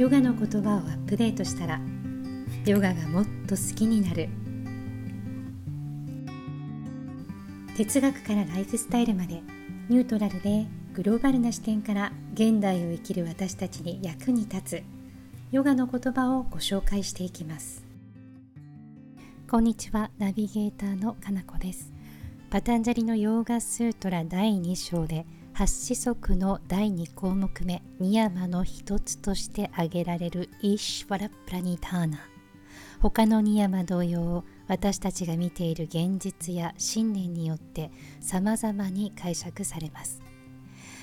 ヨガの言葉をアップデートしたらヨガがもっと好きになる。哲学からライフスタイルまでニュートラルでグローバルな視点から現代を生きる私たちに役に立つヨガの言葉をご紹介していきます。こんにちはナビゲーターのかなこです。パタンジャリのヨーガスートラ第2章で8子則の第2項目目ニヤマの一つとして挙げられるイーシュワラプラニターナ。他のニヤマ同様私たちが見ている現実や信念によって様々に解釈されます。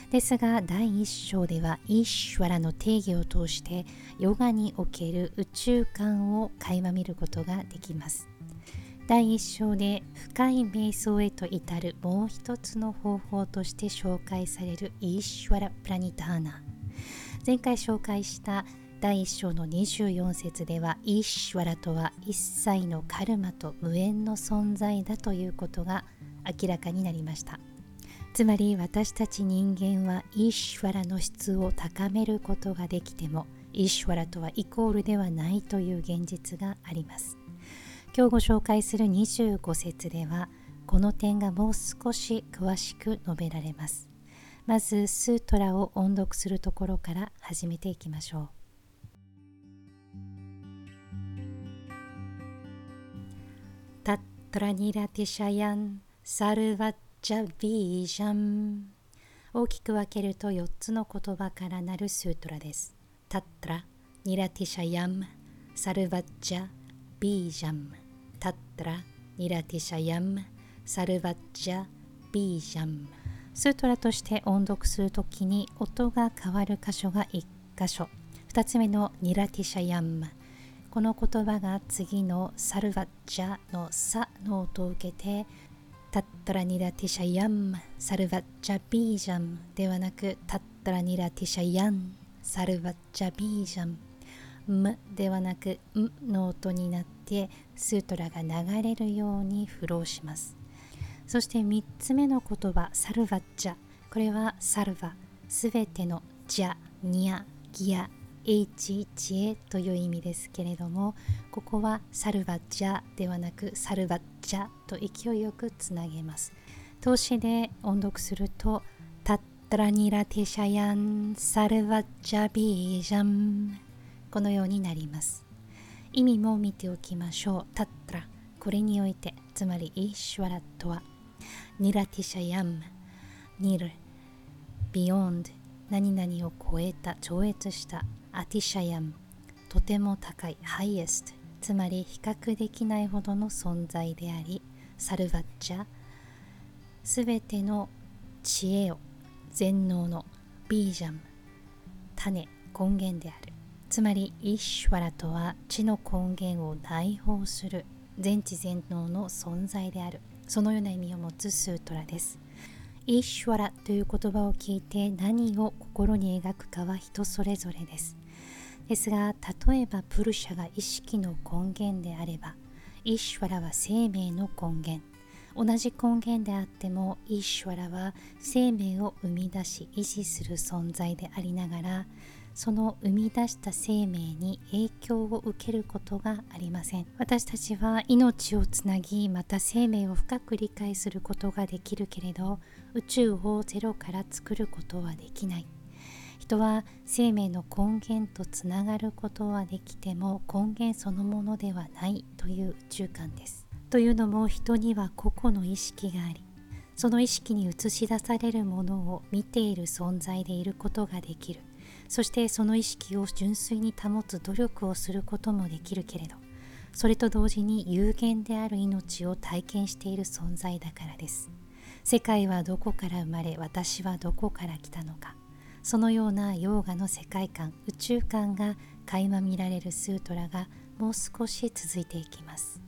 ですが第1章ではイーシュワラの定義を通してヨガにおける宇宙観を垣間見ることができます。第1章で深い瞑想へと至るもう一つの方法として紹介されるイーシュワラ・プラニターナ。前回紹介した第1章の24節ではイーシュワラとは一切のカルマと無縁の存在だということが明らかになりました。つまり私たち人間はイーシュワラの質を高めることができてもイーシュワラとはイコールではないという現実があります。今日ご紹介する25節ではこの点がもう少し詳しく述べられますまずスートラを音読するところから始めていきましょうタットラニラティシャヤンサルバッチャビージャン大きく分けると4つの言葉からなるスートラですタットラニラティシャヤンサルバッチャビージャンタットラ、ニラティシャヤム、サルバッジャ、ビージャム。スートラとして音読するときに音が変わる箇所が1箇所。2つ目のニラティシャヤム。この言葉が次のサルバッジャのサの音を受けて、タッタラニラティシャヤム、サルバッジャビージャムではなく、タッタラニラティシャヤン、サルバッジャビージャム。むではなくんの音になってスートラが流れるようにフローします。そして3つ目の言葉サルバッジャ。これはサルバすべてのジャニアギア H 知恵という意味ですけれどもここはサルバッジャではなくサルバッジャと勢いよくつなげます。投資で音読するとタッタラニラテシャヤンサルバッジャビージャン。このようになります。意味も見ておきましょう。タットラこれにおいてつまりイシュワラとはニラティシャヤムニルビヨンド何々を超えた超越したアティシャヤムとても高いハイエストつまり比較できないほどの存在でありサルバッチャすべての知恵を全能のビージャム種根源である。つまりイッシュワラとは地の根源を内包する全知全能の存在である。そのような意味を持つスートラです。イッシュワラという言葉を聞いて何を心に描くかは人それぞれです。ですが例えばプルシャが意識の根源であればイッシュワラは生命の根源。同じ根源であってもイッシュワラは生命を生み出し維持する存在でありながらその生み出した生命に影響を受けることがありません。私たちは命をつなぎまた生命を深く理解することができるけれど宇宙をゼロから作ることはできない。人は生命の根源とつながることはできても根源そのものではないという宇宙観です。というのも人には個々の意識がありその意識に映し出されるものを見ている存在でいることができる。そしてその意識を純粋に保つ努力をすることもできるけれどそれと同時に有限である命を体験している存在だからです。世界はどこから生まれ私はどこから来たのか。そのようなヨーガの世界観宇宙観が垣間見られるスートラがもう少し続いていきます。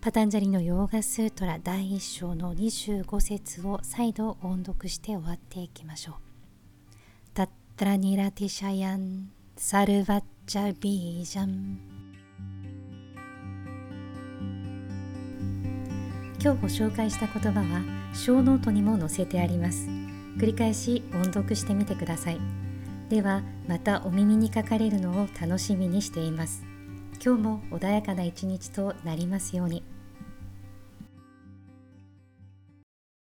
パタンジャリのヨーガスートラ第1章の25節を再度音読して終わっていきましょう。 tatra niratiśayaṃ sarvajña bījam 今日ご紹介した言葉は小ノートにも載せてあります繰り返し音読してみてくださいではまたお耳にかかれるのを楽しみにしています今日も穏やかな一日となりますように。